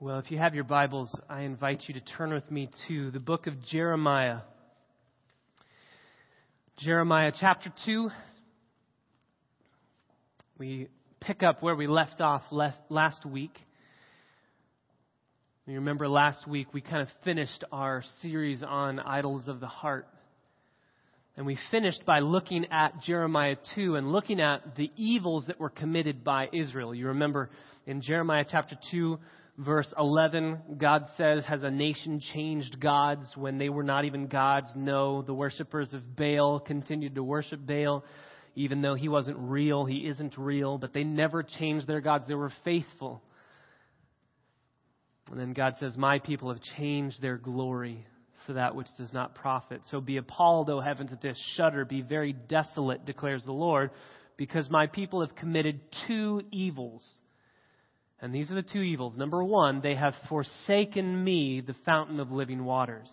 Well, if you have your Bibles, I invite you to turn with me to the book of Jeremiah. Jeremiah chapter 2. We pick up where we left off last week. You remember last week we kind of finished our series on idols of the heart. And we finished by looking at Jeremiah 2 and looking at the evils that were committed by Israel. You remember in Jeremiah chapter 2, verse 11, God says, Has a nation changed gods when they were not even gods? No, the worshippers of Baal continued to worship Baal, even though he wasn't real. He isn't real, but they never changed their gods. They were faithful. And then God says, My people have changed their glory for that which does not profit. So be appalled, O heavens, at this. Shudder, be very desolate, declares the Lord, because my people have committed two evils. And these are the two evils. Number one, they have forsaken me, the fountain of living waters.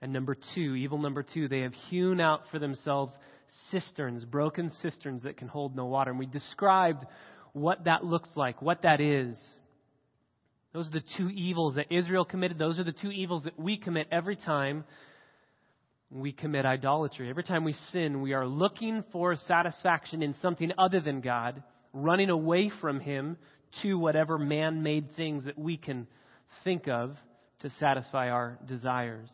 And number two, evil number two, they have hewn out for themselves cisterns, broken cisterns that can hold no water. And we described what that looks like, what that is. Those are the two evils that Israel committed. Those are the two evils that we commit every time we commit idolatry. Every time we sin, we are looking for satisfaction in something other than God running away from Him to whatever man made things that we can think of to satisfy our desires.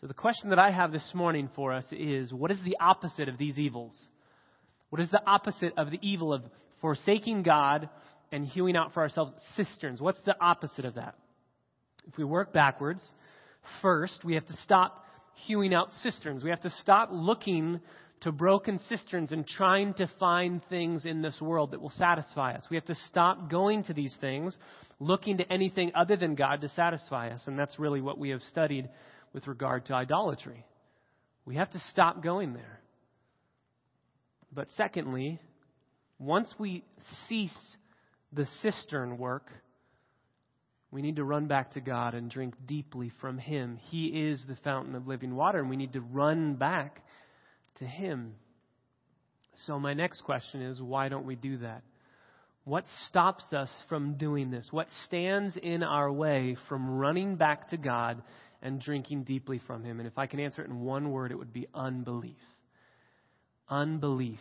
So, the question that I have this morning for us is what is the opposite of these evils? What is the opposite of the evil of forsaking God and hewing out for ourselves cisterns? What's the opposite of that? If we work backwards, first we have to stop hewing out cisterns. We have to stop looking to broken cisterns and trying to find things in this world that will satisfy us. We have to stop going to these things, looking to anything other than God to satisfy us. And that's really what we have studied with regard to idolatry. We have to stop going there. But secondly, once we cease the cistern work, we need to run back to God and drink deeply from Him. He is the fountain of living water, and we need to run back to Him. So, my next question is why don't we do that? What stops us from doing this? What stands in our way from running back to God and drinking deeply from Him? And if I can answer it in one word, it would be unbelief. Unbelief.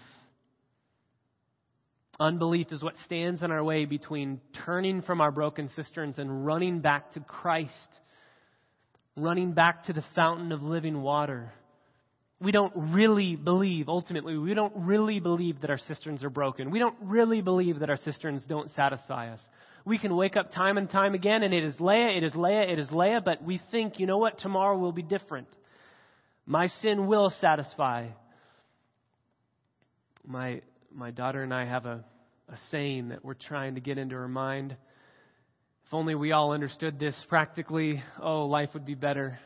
Unbelief is what stands in our way between turning from our broken cisterns and running back to Christ, running back to the fountain of living water we don't really believe, ultimately, we don't really believe that our cisterns are broken. We don't really believe that our cisterns don't satisfy us. We can wake up time and time again and it is Leah, it is Leah, it is Leah, but we think, you know what, tomorrow will be different. My sin will satisfy. My, my daughter and I have a, a saying that we're trying to get into her mind. If only we all understood this practically, oh, life would be better.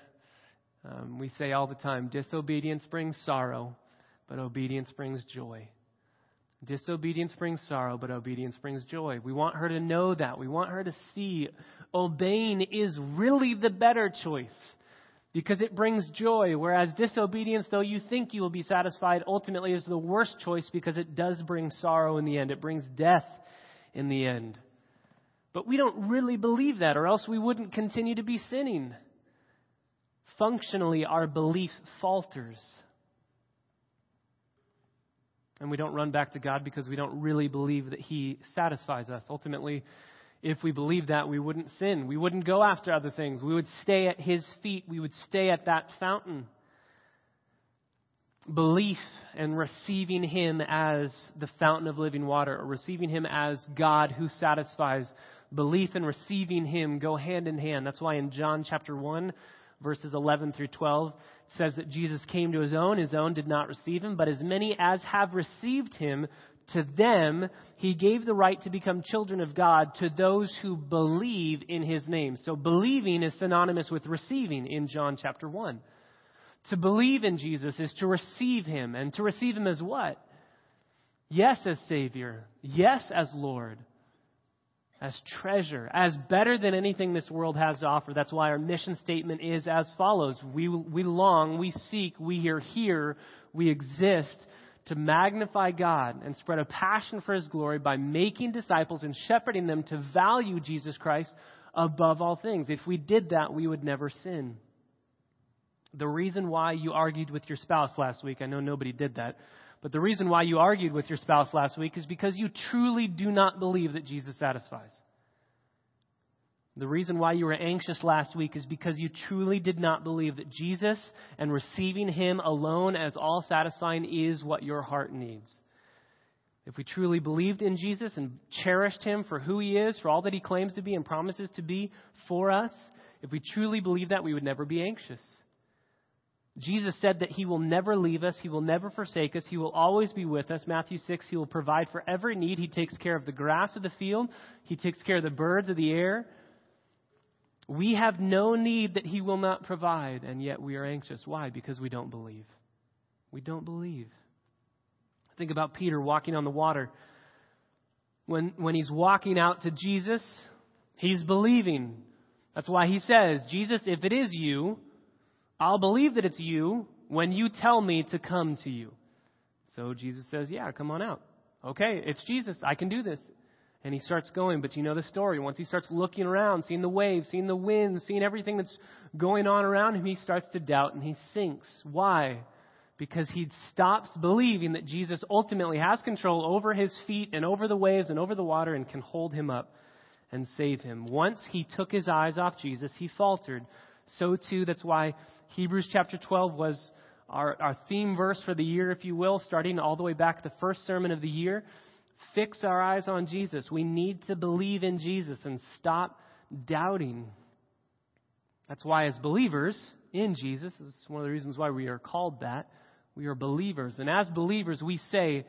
Um, we say all the time disobedience brings sorrow, but obedience brings joy. Disobedience brings sorrow, but obedience brings joy. We want her to know that. We want her to see obeying is really the better choice because it brings joy, whereas disobedience, though you think you will be satisfied, ultimately is the worst choice because it does bring sorrow in the end. It brings death in the end. But we don't really believe that, or else we wouldn't continue to be sinning functionally our belief falters. And we don't run back to God because we don't really believe that He satisfies us. Ultimately, if we believed that, we wouldn't sin. We wouldn't go after other things. We would stay at His feet. We would stay at that fountain. Belief and receiving Him as the fountain of living water, or receiving Him as God who satisfies, belief and receiving Him go hand in hand. That's why in John chapter 1, verses 11 through 12 says that Jesus came to his own, his own did not receive him, but as many as have received him, to them he gave the right to become children of God to those who believe in his name. So believing is synonymous with receiving in John chapter 1. To believe in Jesus is to receive him, and to receive him as what? Yes, as Savior. Yes, as Lord as treasure, as better than anything this world has to offer. That's why our mission statement is as follows. We, we long, we seek, we are here, we exist to magnify God and spread a passion for His glory by making disciples and shepherding them to value Jesus Christ above all things. If we did that, we would never sin. The reason why you argued with your spouse last week, I know nobody did that, but the reason why you argued with your spouse last week is because you truly do not believe that Jesus satisfies. The reason why you were anxious last week is because you truly did not believe that Jesus and receiving Him alone as all satisfying is what your heart needs. If we truly believed in Jesus and cherished Him for who He is, for all that He claims to be and promises to be for us, if we truly believe that, we would never be anxious. Jesus said that He will never leave us, He will never forsake us, He will always be with us. Matthew 6, He will provide for every need. He takes care of the grass of the field, He takes care of the birds of the air. We have no need that He will not provide, and yet we are anxious. Why? Because we don't believe. We don't believe. Think about Peter walking on the water. When, when he's walking out to Jesus, he's believing. That's why he says, Jesus, if it is you, I'll believe that it's you when you tell me to come to you. So Jesus says, Yeah, come on out. Okay, it's Jesus. I can do this. And he starts going, but you know the story. Once he starts looking around, seeing the waves, seeing the wind, seeing everything that's going on around him, he starts to doubt and he sinks. Why? Because he stops believing that Jesus ultimately has control over his feet and over the waves and over the water and can hold him up and save him. Once he took his eyes off Jesus, he faltered. So too, that's why Hebrews chapter 12 was our, our theme verse for the year, if you will, starting all the way back the first sermon of the year. Fix our eyes on Jesus. We need to believe in Jesus and stop doubting. That's why, as believers in Jesus, is one of the reasons why we are called that. We are believers. And as believers, we say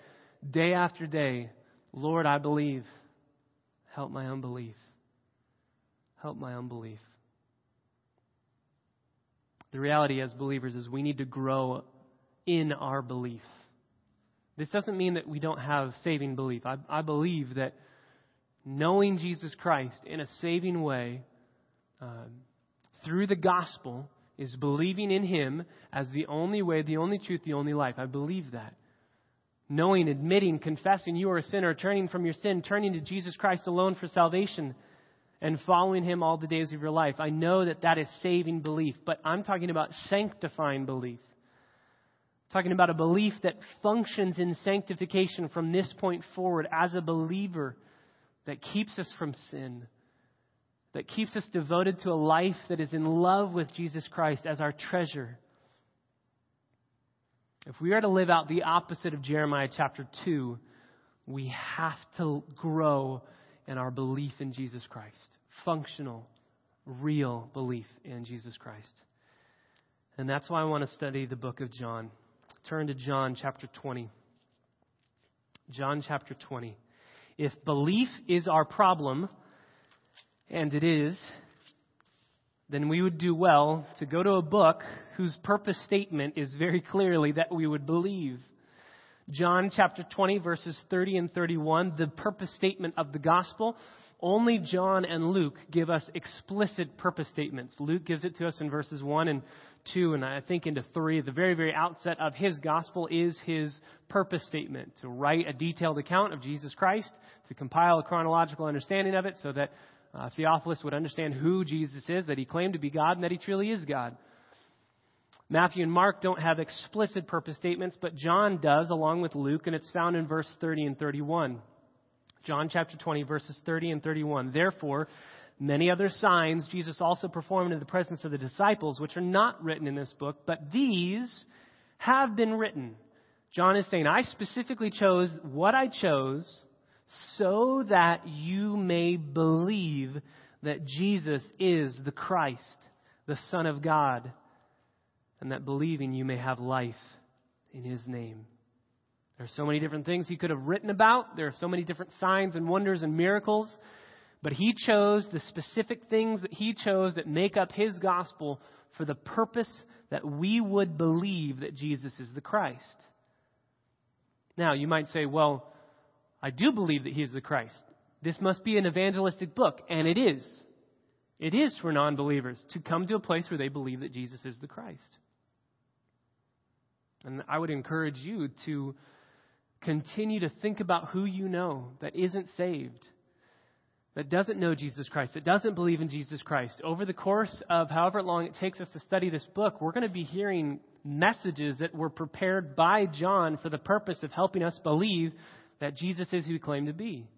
day after day, Lord, I believe. Help my unbelief. Help my unbelief. The reality as believers is we need to grow in our belief. This doesn't mean that we don't have saving belief. I, I believe that knowing Jesus Christ in a saving way um, through the gospel is believing in Him as the only way, the only truth, the only life. I believe that. Knowing, admitting, confessing you are a sinner, turning from your sin, turning to Jesus Christ alone for salvation and following Him all the days of your life. I know that that is saving belief, but I'm talking about sanctifying belief. I'm talking about a belief that functions in sanctification from this point forward as a believer that keeps us from sin, that keeps us devoted to a life that is in love with Jesus Christ as our treasure. If we are to live out the opposite of Jeremiah chapter 2, we have to grow and our belief in Jesus Christ. Functional, real belief in Jesus Christ. And that's why I want to study the book of John. Turn to John chapter 20. John chapter 20. If belief is our problem, and it is, then we would do well to go to a book whose purpose statement is very clearly that we would believe. John chapter 20, verses 30 and 31, the purpose statement of the gospel. Only John and Luke give us explicit purpose statements. Luke gives it to us in verses 1 and 2, and I think into 3. the very, very outset of his gospel is his purpose statement to write a detailed account of Jesus Christ, to compile a chronological understanding of it so that uh, Theophilus would understand who Jesus is, that he claimed to be God, and that he truly is God. Matthew and Mark don't have explicit purpose statements, but John does, along with Luke, and it's found in verse 30 and 31. John chapter 20, verses 30 and 31. Therefore, many other signs Jesus also performed in the presence of the disciples, which are not written in this book, but these have been written. John is saying, I specifically chose what I chose so that you may believe that Jesus is the Christ, the Son of God and that believing you may have life in his name. There are so many different things he could have written about. There are so many different signs and wonders and miracles. But he chose the specific things that he chose that make up his gospel for the purpose that we would believe that Jesus is the Christ. Now, you might say, well, I do believe that he is the Christ. This must be an evangelistic book, and it is. It is for non believers to come to a place where they believe that Jesus is the Christ. And I would encourage you to Continue to think about who you know that isn't saved, that doesn't know Jesus Christ, that doesn't believe in Jesus Christ. Over the course of however long it takes us to study this book, we're going to be hearing messages that were prepared by John for the purpose of helping us believe that Jesus is who he claimed to be.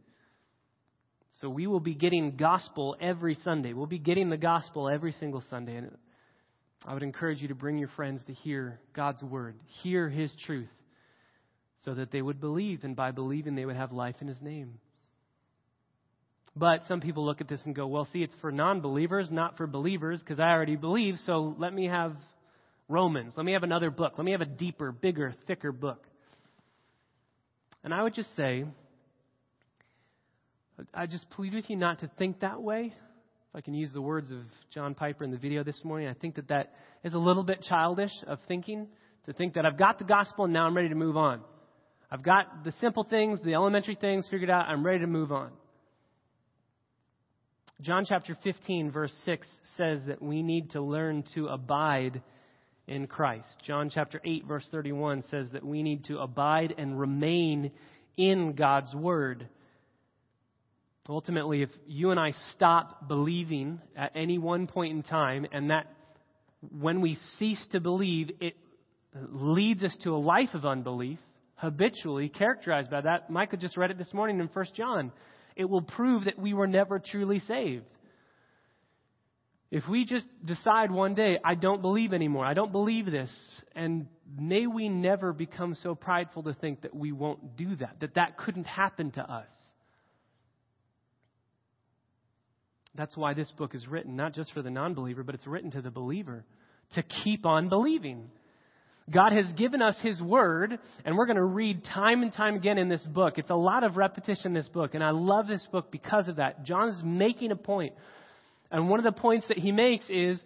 So we will be getting gospel every Sunday. We'll be getting the gospel every single Sunday. And I would encourage you to bring your friends to hear God's word, hear his truth, so that they would believe, and by believing, they would have life in his name. But some people look at this and go, well, see, it's for non believers, not for believers, because I already believe, so let me have Romans. Let me have another book. Let me have a deeper, bigger, thicker book. And I would just say, I just plead with you not to think that way. If I can use the words of John Piper in the video this morning, I think that that is a little bit childish of thinking to think that I've got the gospel and now I'm ready to move on. I've got the simple things, the elementary things figured out. I'm ready to move on. John chapter 15, verse 6 says that we need to learn to abide in Christ. John chapter 8, verse 31 says that we need to abide and remain in God's Word. Ultimately, if you and I stop believing at any one point in time, and that when we cease to believe, it leads us to a life of unbelief, habitually characterized by that. Micah just read it this morning in 1 John. It will prove that we were never truly saved. If we just decide one day, I don't believe anymore, I don't believe this, and may we never become so prideful to think that we won't do that, that that couldn't happen to us. That's why this book is written, not just for the non believer, but it's written to the believer to keep on believing. God has given us His Word, and we're going to read time and time again in this book. It's a lot of repetition in this book, and I love this book because of that. John is making a point, and one of the points that he makes is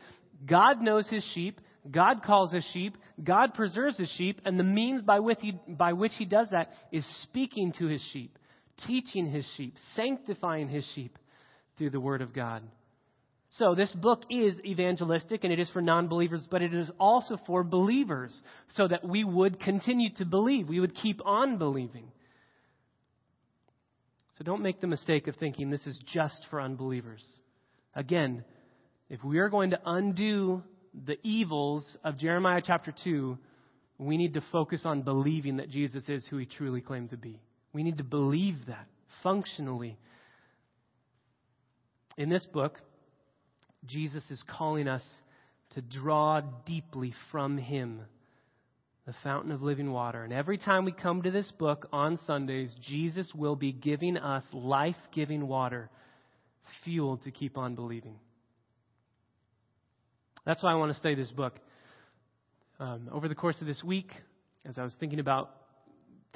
God knows His sheep, God calls His sheep, God preserves His sheep, and the means by which He, by which he does that is speaking to His sheep, teaching His sheep, sanctifying His sheep through the Word of God. So, this book is evangelistic and it is for non believers, but it is also for believers so that we would continue to believe. We would keep on believing. So, don't make the mistake of thinking this is just for unbelievers. Again, if we are going to undo the evils of Jeremiah chapter 2, we need to focus on believing that Jesus is who he truly claims to be. We need to believe that functionally in this book, Jesus is calling us to draw deeply from Him, the fountain of living water. And every time we come to this book on Sundays, Jesus will be giving us life giving water, fuel to keep on believing. That's why I want to study this book. Um, over the course of this week, as I was thinking about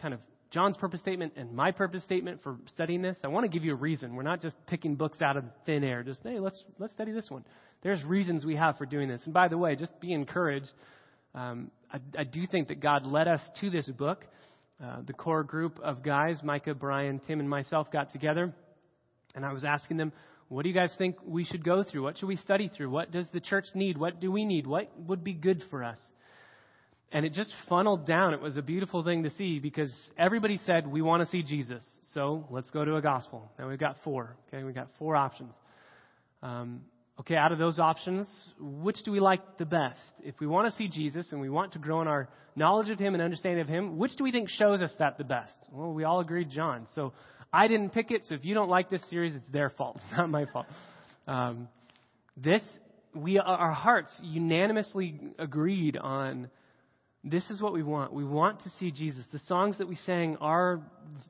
kind of John's purpose statement and my purpose statement for studying this, I want to give you a reason. We're not just picking books out of thin air. Just, hey, let's, let's study this one. There's reasons we have for doing this. And by the way, just be encouraged. Um, I, I, do think that God led us to this book. Uh, the core group of guys, Micah, Brian, Tim, and myself, got together, and I was asking them, what do you guys think we should go through? What should we study through? What does the church need? What do we need? What would be good for us? And it just funneled down. It was a beautiful thing to see because everybody said, we want to see Jesus. So let's go to a gospel. Now we've got four. Okay, we've got four options. Um, okay, out of those options, which do we like the best? If we want to see Jesus and we want to grow in our knowledge of Him and understanding of Him, which do we think shows us that the best? Well, we all agreed John. So I didn't pick it. So if you don't like this series, it's their fault. It's not my fault. Um, this, we, our hearts unanimously agreed on this is what we want. We want to see Jesus. The songs that we sang are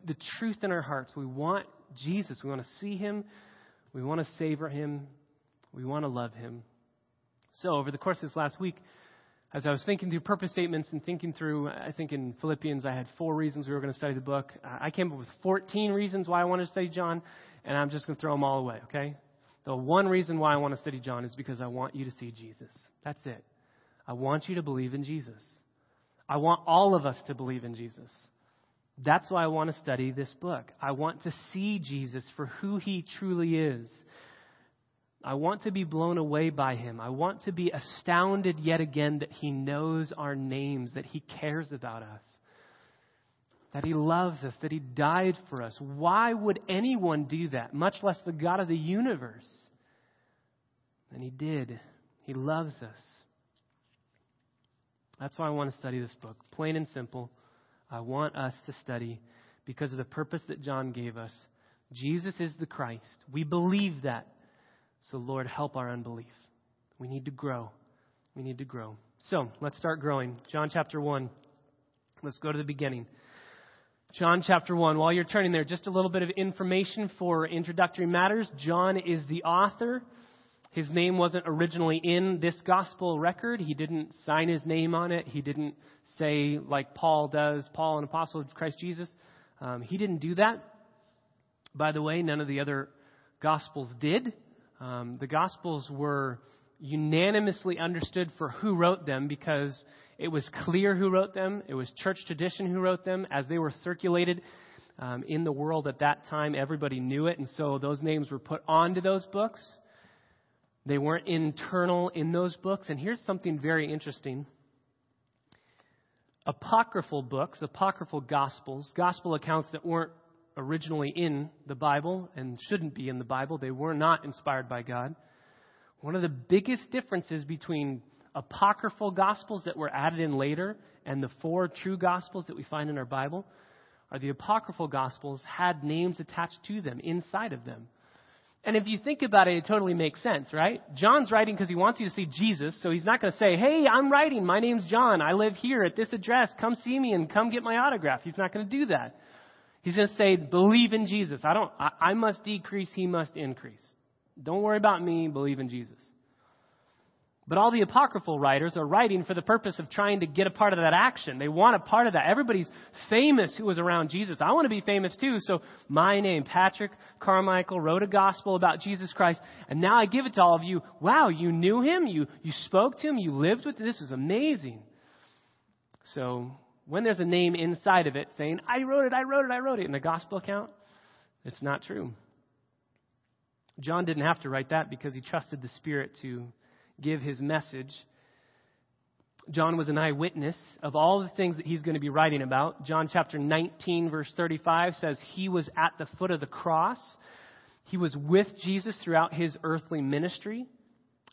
the truth in our hearts. We want Jesus. We want to see him. We want to savor him. We want to love him. So, over the course of this last week, as I was thinking through purpose statements and thinking through, I think in Philippians I had four reasons we were going to study the book. I came up with 14 reasons why I wanted to study John, and I'm just going to throw them all away, okay? The one reason why I want to study John is because I want you to see Jesus. That's it. I want you to believe in Jesus. I want all of us to believe in Jesus. That's why I want to study this book. I want to see Jesus for who he truly is. I want to be blown away by him. I want to be astounded yet again that he knows our names, that he cares about us. that he loves us, that he died for us. Why would anyone do that, much less the God of the universe? And he did. He loves us. That's why I want to study this book. Plain and simple. I want us to study because of the purpose that John gave us. Jesus is the Christ. We believe that. So, Lord, help our unbelief. We need to grow. We need to grow. So, let's start growing. John chapter 1. Let's go to the beginning. John chapter 1. While you're turning there, just a little bit of information for introductory matters. John is the author. His name wasn't originally in this gospel record. He didn't sign his name on it. He didn't say, like Paul does, Paul, an apostle of Christ Jesus. Um, he didn't do that. By the way, none of the other gospels did. Um, the gospels were unanimously understood for who wrote them because it was clear who wrote them. It was church tradition who wrote them. As they were circulated um, in the world at that time, everybody knew it, and so those names were put onto those books. They weren't internal in those books. And here's something very interesting apocryphal books, apocryphal gospels, gospel accounts that weren't originally in the Bible and shouldn't be in the Bible, they were not inspired by God. One of the biggest differences between apocryphal gospels that were added in later and the four true gospels that we find in our Bible are the apocryphal gospels had names attached to them inside of them. And if you think about it, it totally makes sense, right? John's writing because he wants you to see Jesus, so he's not going to say, Hey, I'm writing. My name's John. I live here at this address. Come see me and come get my autograph. He's not going to do that. He's going to say, Believe in Jesus. I don't, I, I must decrease, he must increase. Don't worry about me, believe in Jesus. But all the apocryphal writers are writing for the purpose of trying to get a part of that action. They want a part of that. Everybody's famous who was around Jesus. I want to be famous too. So my name, Patrick Carmichael, wrote a gospel about Jesus Christ. And now I give it to all of you. Wow, you knew him. You, you spoke to him. You lived with him. This is amazing. So when there's a name inside of it saying, I wrote it, I wrote it, I wrote it in the gospel account, it's not true. John didn't have to write that because he trusted the Spirit to give his message. John was an eyewitness of all the things that he's going to be writing about. John chapter 19, verse 35 says he was at the foot of the cross. He was with Jesus throughout his earthly ministry.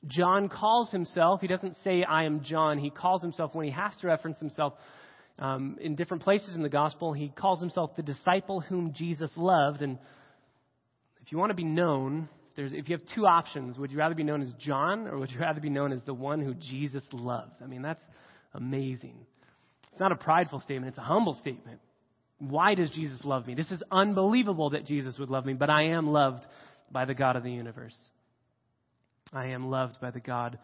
John calls himself, he doesn't say, I am John. He calls himself, when he has to reference himself um, in different places in the gospel, he calls himself the disciple whom Jesus loved. And if you want to be known, there's, if you have two options, would you rather be known as John or would you rather be known as the one who Jesus loves? I mean, that's amazing. It's not a prideful statement, it's a humble statement. Why does Jesus love me? This is unbelievable that Jesus would love me, but I am loved by the God of the universe. I am loved by the God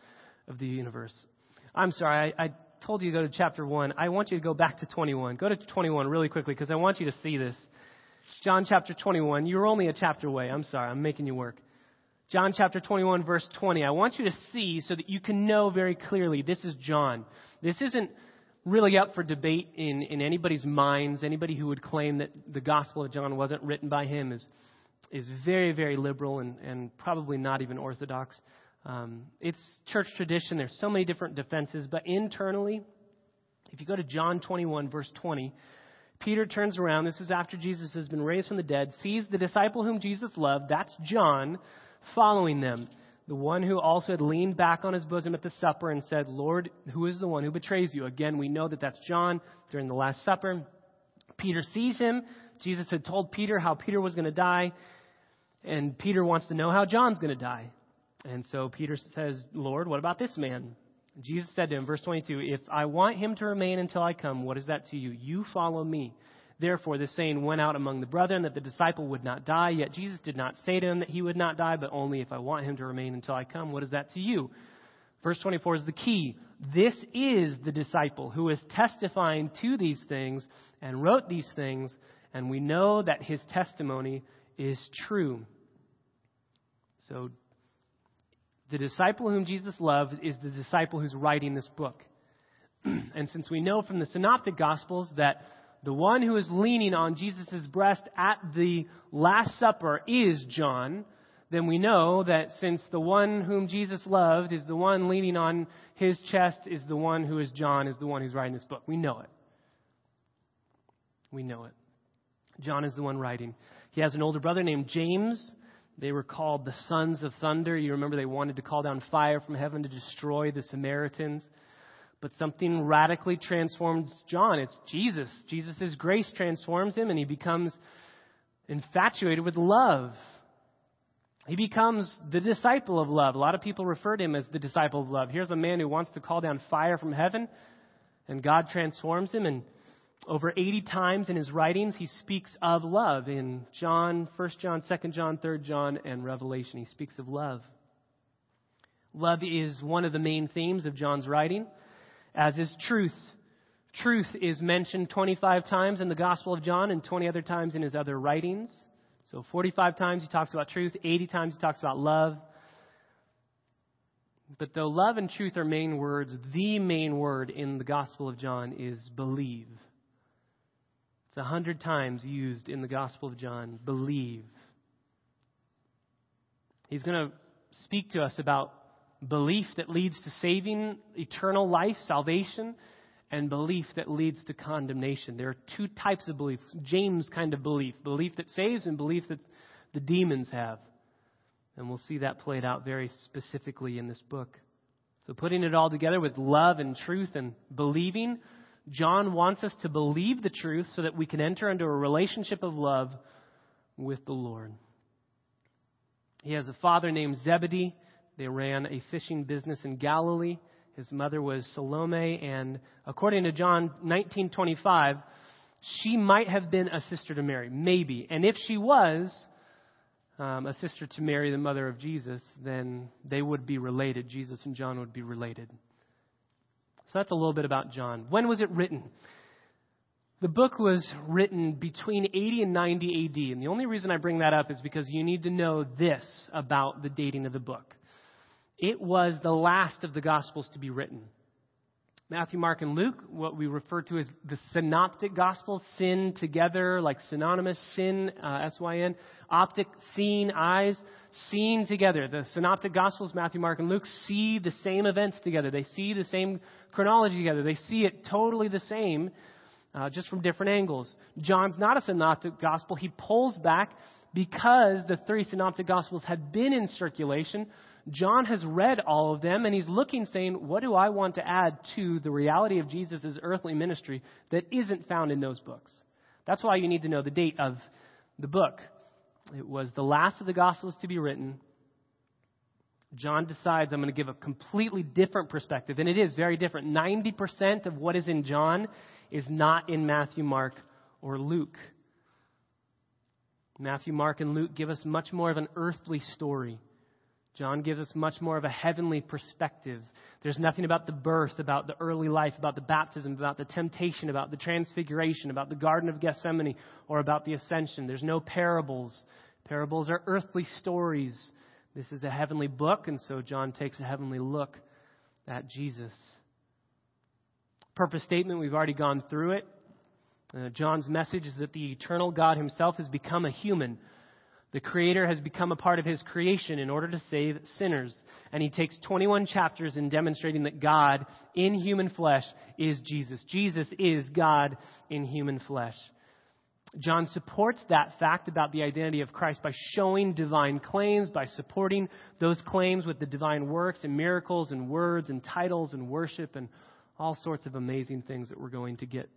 of the universe. I'm sorry, I, I told you to go to chapter 1. I want you to go back to 21. Go to 21 really quickly because I want you to see this. John chapter 21. You're only a chapter away. I'm sorry, I'm making you work. John chapter 21, verse 20. I want you to see so that you can know very clearly this is John. This isn't really up for debate in, in anybody's minds. Anybody who would claim that the Gospel of John wasn't written by him is, is very, very liberal and, and probably not even orthodox. Um, it's church tradition. There's so many different defenses, but internally, if you go to John 21, verse 20, Peter turns around. This is after Jesus has been raised from the dead, sees the disciple whom Jesus loved, that's John, following them. The one who also had leaned back on his bosom at the supper and said, Lord, who is the one who betrays you? Again, we know that that's John during the Last Supper. Peter sees him. Jesus had told Peter how Peter was going to die, and Peter wants to know how John's going to die. And so Peter says, Lord, what about this man? Jesus said to him, verse 22, If I want him to remain until I come, what is that to you? You follow me. Therefore, the saying went out among the brethren that the disciple would not die. Yet Jesus did not say to him that he would not die, but only if I want him to remain until I come. What is that to you? Verse 24 is the key. This is the disciple who is testifying to these things and wrote these things, and we know that his testimony is true. So, the disciple whom Jesus loved is the disciple who's writing this book. and since we know from the Synoptic Gospels that the one who is leaning on Jesus' breast at the Last Supper is John, then we know that since the one whom Jesus loved is the one leaning on his chest, is the one who is John, is the one who's writing this book. We know it. We know it. John is the one writing. He has an older brother named James. They were called the sons of thunder. You remember they wanted to call down fire from heaven to destroy the Samaritans. But something radically transforms John. It's Jesus. Jesus' grace transforms him, and he becomes infatuated with love. He becomes the disciple of love. A lot of people refer to him as the disciple of love. Here's a man who wants to call down fire from heaven, and God transforms him. And over 80 times in his writings, he speaks of love. In John, 1 John, 2 John, 3 John, and Revelation, he speaks of love. Love is one of the main themes of John's writing, as is truth. Truth is mentioned 25 times in the Gospel of John and 20 other times in his other writings. So 45 times he talks about truth, 80 times he talks about love. But though love and truth are main words, the main word in the Gospel of John is believe. It's a hundred times used in the Gospel of John. Believe. He's going to speak to us about belief that leads to saving eternal life, salvation, and belief that leads to condemnation. There are two types of belief. James kind of belief belief that saves and belief that the demons have. And we'll see that played out very specifically in this book. So, putting it all together with love and truth and believing, John wants us to believe the truth so that we can enter into a relationship of love with the Lord. He has a father named Zebedee. They ran a fishing business in Galilee. His mother was Salome, and according to John 19:25, she might have been a sister to Mary, maybe. And if she was um, a sister to Mary, the mother of Jesus, then they would be related. Jesus and John would be related. So that's a little bit about John. When was it written? The book was written between 80 and 90 AD. And the only reason I bring that up is because you need to know this about the dating of the book. It was the last of the Gospels to be written. Matthew, Mark, and Luke, what we refer to as the synoptic Gospels, sin together, like synonymous, sin, uh, S-Y-N, optic, seeing, eyes, seen together. The synoptic Gospels, Matthew, Mark, and Luke, see the same events together. They see the same chronology together. They see it totally the same, uh, just from different angles. John's not a synoptic Gospel. He pulls back because the three synoptic Gospels had been in circulation John has read all of them and he's looking, saying, What do I want to add to the reality of Jesus' earthly ministry that isn't found in those books? That's why you need to know the date of the book. It was the last of the Gospels to be written. John decides I'm going to give a completely different perspective, and it is very different. 90% of what is in John is not in Matthew, Mark, or Luke. Matthew, Mark, and Luke give us much more of an earthly story. John gives us much more of a heavenly perspective. There's nothing about the birth, about the early life, about the baptism, about the temptation, about the transfiguration, about the Garden of Gethsemane, or about the ascension. There's no parables. Parables are earthly stories. This is a heavenly book, and so John takes a heavenly look at Jesus. Purpose statement, we've already gone through it. Uh, John's message is that the eternal God himself has become a human the Creator has become a part of His creation in order to save sinners. And He takes 21 chapters in demonstrating that God in human flesh is Jesus. Jesus is God in human flesh. John supports that fact about the identity of Christ by showing divine claims, by supporting those claims with the divine works and miracles and words and titles and worship and all sorts of amazing things that we're going to get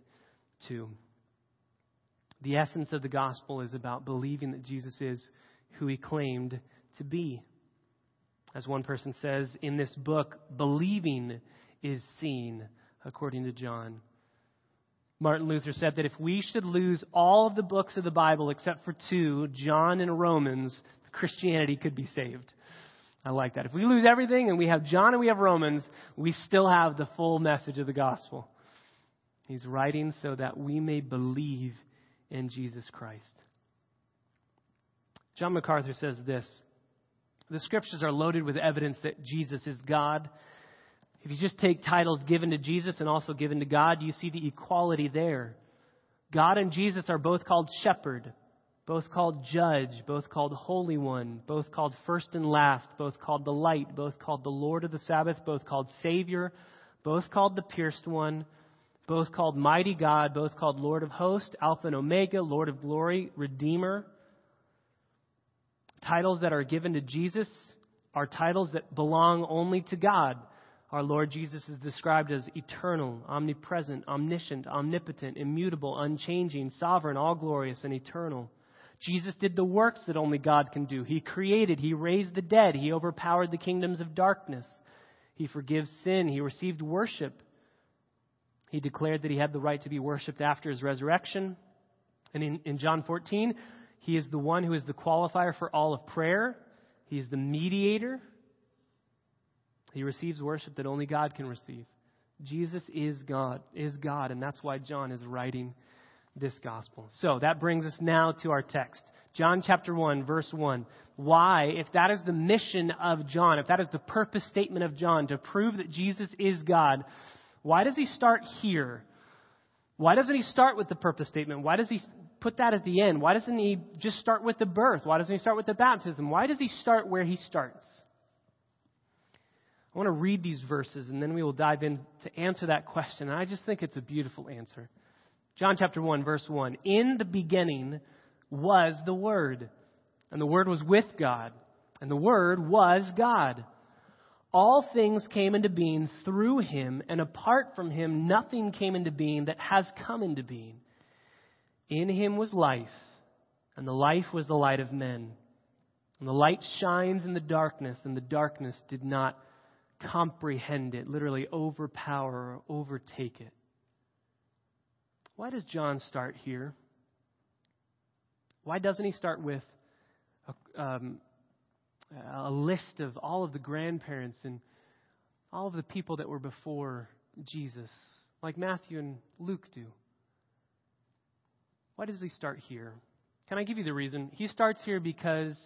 to. The essence of the gospel is about believing that Jesus is who he claimed to be. As one person says in this book, believing is seen, according to John. Martin Luther said that if we should lose all of the books of the Bible except for two, John and Romans, Christianity could be saved. I like that. If we lose everything and we have John and we have Romans, we still have the full message of the gospel. He's writing so that we may believe in Jesus Christ. John MacArthur says this The scriptures are loaded with evidence that Jesus is God. If you just take titles given to Jesus and also given to God, you see the equality there. God and Jesus are both called shepherd, both called judge, both called holy one, both called first and last, both called the light, both called the Lord of the Sabbath, both called Savior, both called the pierced one, both called Mighty God, both called Lord of Hosts, Alpha and Omega, Lord of Glory, Redeemer. Titles that are given to Jesus are titles that belong only to God. Our Lord Jesus is described as eternal, omnipresent, omniscient, omnipotent, immutable, unchanging, sovereign, all glorious, and eternal. Jesus did the works that only God can do. He created, He raised the dead, He overpowered the kingdoms of darkness, He forgives sin, He received worship. He declared that He had the right to be worshiped after His resurrection. And in, in John 14, He is the one who is the qualifier for all of prayer, He is the mediator. He receives worship that only God can receive. Jesus is God, is God, and that's why John is writing this gospel. So that brings us now to our text. John chapter 1, verse 1. Why, if that is the mission of John, if that is the purpose statement of John to prove that Jesus is God, why does he start here? Why doesn't he start with the purpose statement? Why does he put that at the end? Why doesn't he just start with the birth? Why doesn't he start with the baptism? Why does he start where he starts? I want to read these verses and then we will dive in to answer that question. And I just think it's a beautiful answer. John chapter 1, verse 1. In the beginning was the Word, and the Word was with God, and the Word was God. All things came into being through him, and apart from him, nothing came into being that has come into being. In him was life, and the life was the light of men. And the light shines in the darkness, and the darkness did not comprehend it, literally overpower or overtake it. Why does John start here? Why doesn't he start with um, a list of all of the grandparents and all of the people that were before Jesus, like Matthew and Luke do? Why does he start here? Can I give you the reason? He starts here because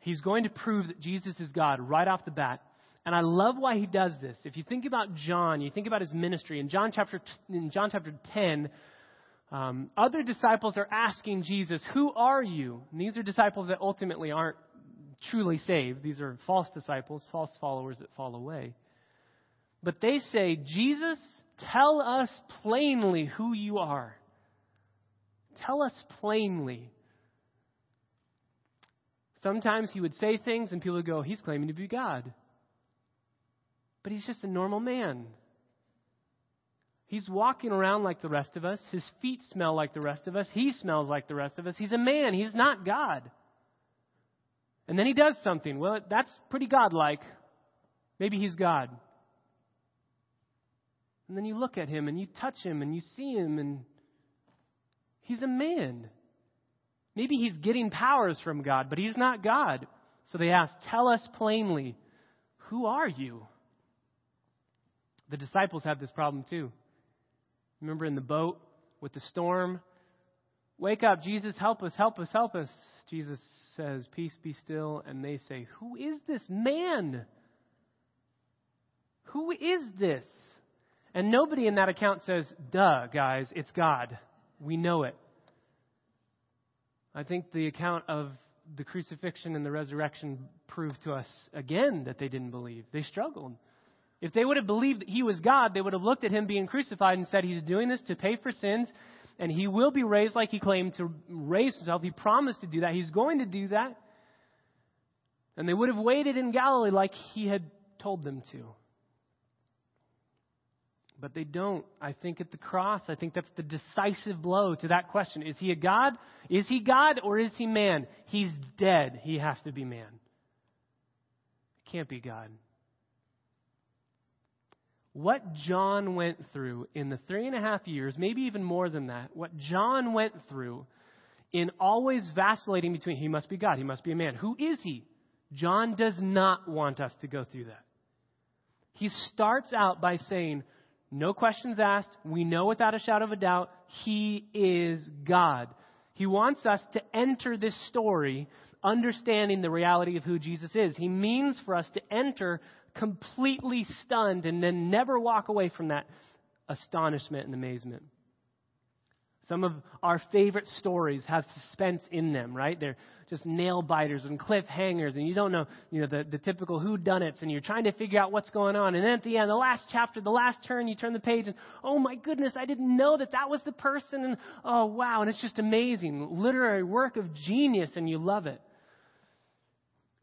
he's going to prove that Jesus is God right off the bat. And I love why he does this. If you think about John, you think about his ministry. In John chapter, in John chapter 10, um, other disciples are asking Jesus, Who are you? And these are disciples that ultimately aren't truly saved. These are false disciples, false followers that fall away. But they say, Jesus, tell us plainly who you are. Tell us plainly. Sometimes he would say things and people would go, He's claiming to be God. But he's just a normal man. He's walking around like the rest of us. His feet smell like the rest of us. He smells like the rest of us. He's a man. He's not God. And then he does something. Well, that's pretty godlike. Maybe he's God. And then you look at him and you touch him and you see him and he's a man. Maybe he's getting powers from God, but he's not God. So they ask, Tell us plainly, who are you? The disciples have this problem too. Remember in the boat with the storm? Wake up, Jesus, help us, help us, help us. Jesus says, Peace be still. And they say, Who is this man? Who is this? And nobody in that account says, Duh, guys, it's God. We know it. I think the account of the crucifixion and the resurrection proved to us again that they didn't believe. They struggled. If they would have believed that he was God, they would have looked at him being crucified and said, He's doing this to pay for sins, and he will be raised like he claimed to raise himself. He promised to do that. He's going to do that. And they would have waited in Galilee like he had told them to. But they don't. I think at the cross, I think that's the decisive blow to that question. Is he a God? Is he God or is he man? He's dead. He has to be man. Can't be God what John went through in the three and a half years, maybe even more than that, what John went through in always vacillating between he must be God, he must be a man. Who is he? John does not want us to go through that. He starts out by saying, no questions asked, we know without a shadow of a doubt, he is God. He wants us to enter this story understanding the reality of who Jesus is. He means for us to enter completely stunned and then never walk away from that astonishment and amazement. Some of our favorite stories have suspense in them, right? They're just nail biters and cliffhangers, and you don't know, you know, the, the typical who done it, and you're trying to figure out what's going on. And then at the end, the last chapter, the last turn, you turn the page, and oh my goodness, I didn't know that that was the person, and oh wow, and it's just amazing. Literary work of genius, and you love it.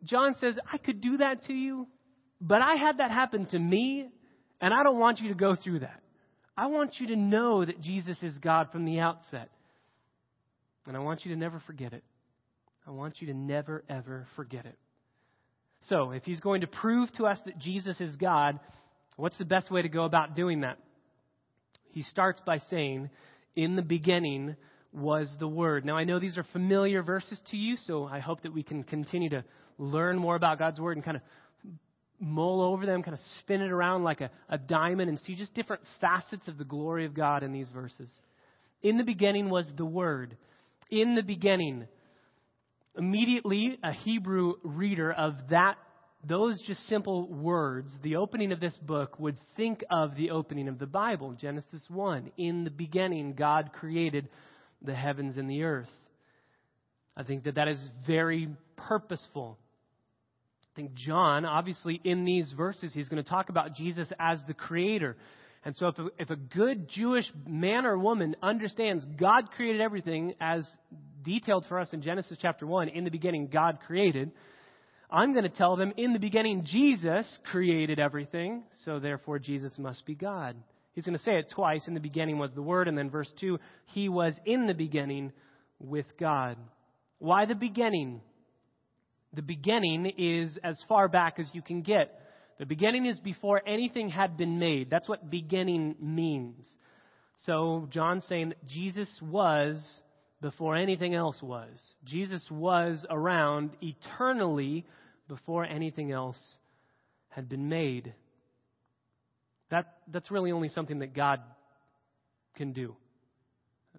John says, I could do that to you, but I had that happen to me, and I don't want you to go through that. I want you to know that Jesus is God from the outset. And I want you to never forget it. I want you to never, ever forget it. So, if he's going to prove to us that Jesus is God, what's the best way to go about doing that? He starts by saying, In the beginning was the Word. Now, I know these are familiar verses to you, so I hope that we can continue to learn more about God's Word and kind of mull over them, kind of spin it around like a, a diamond and see just different facets of the glory of God in these verses. In the beginning was the Word. In the beginning. Immediately, a Hebrew reader of that, those just simple words, the opening of this book, would think of the opening of the Bible, Genesis 1. In the beginning, God created the heavens and the earth. I think that that is very purposeful. I think John, obviously, in these verses, he's going to talk about Jesus as the creator. And so, if a, if a good Jewish man or woman understands God created everything as detailed for us in Genesis chapter 1, in the beginning, God created, I'm going to tell them, in the beginning, Jesus created everything, so therefore Jesus must be God. He's going to say it twice. In the beginning was the Word, and then verse 2, He was in the beginning with God. Why the beginning? The beginning is as far back as you can get. The beginning is before anything had been made. That's what beginning means. So John's saying Jesus was before anything else was. Jesus was around eternally before anything else had been made. That, that's really only something that God can do.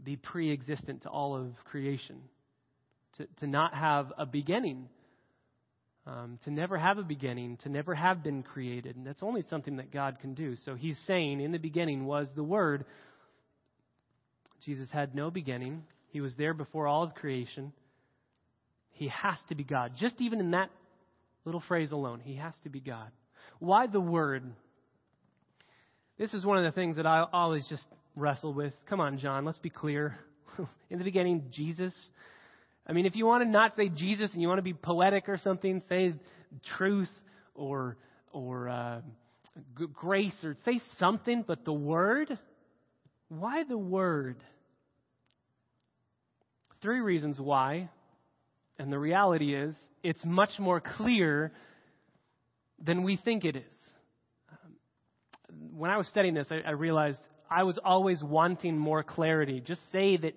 Be pre existent to all of creation. To, to not have a beginning um, to never have a beginning, to never have been created. And that's only something that God can do. So he's saying, in the beginning was the Word. Jesus had no beginning, he was there before all of creation. He has to be God. Just even in that little phrase alone, he has to be God. Why the Word? This is one of the things that I always just wrestle with. Come on, John, let's be clear. in the beginning, Jesus I mean, if you want to not say Jesus and you want to be poetic or something, say truth or or uh, grace or say something, but the word. Why the word? Three reasons why, and the reality is it's much more clear than we think it is. Um, when I was studying this, I, I realized I was always wanting more clarity. Just say that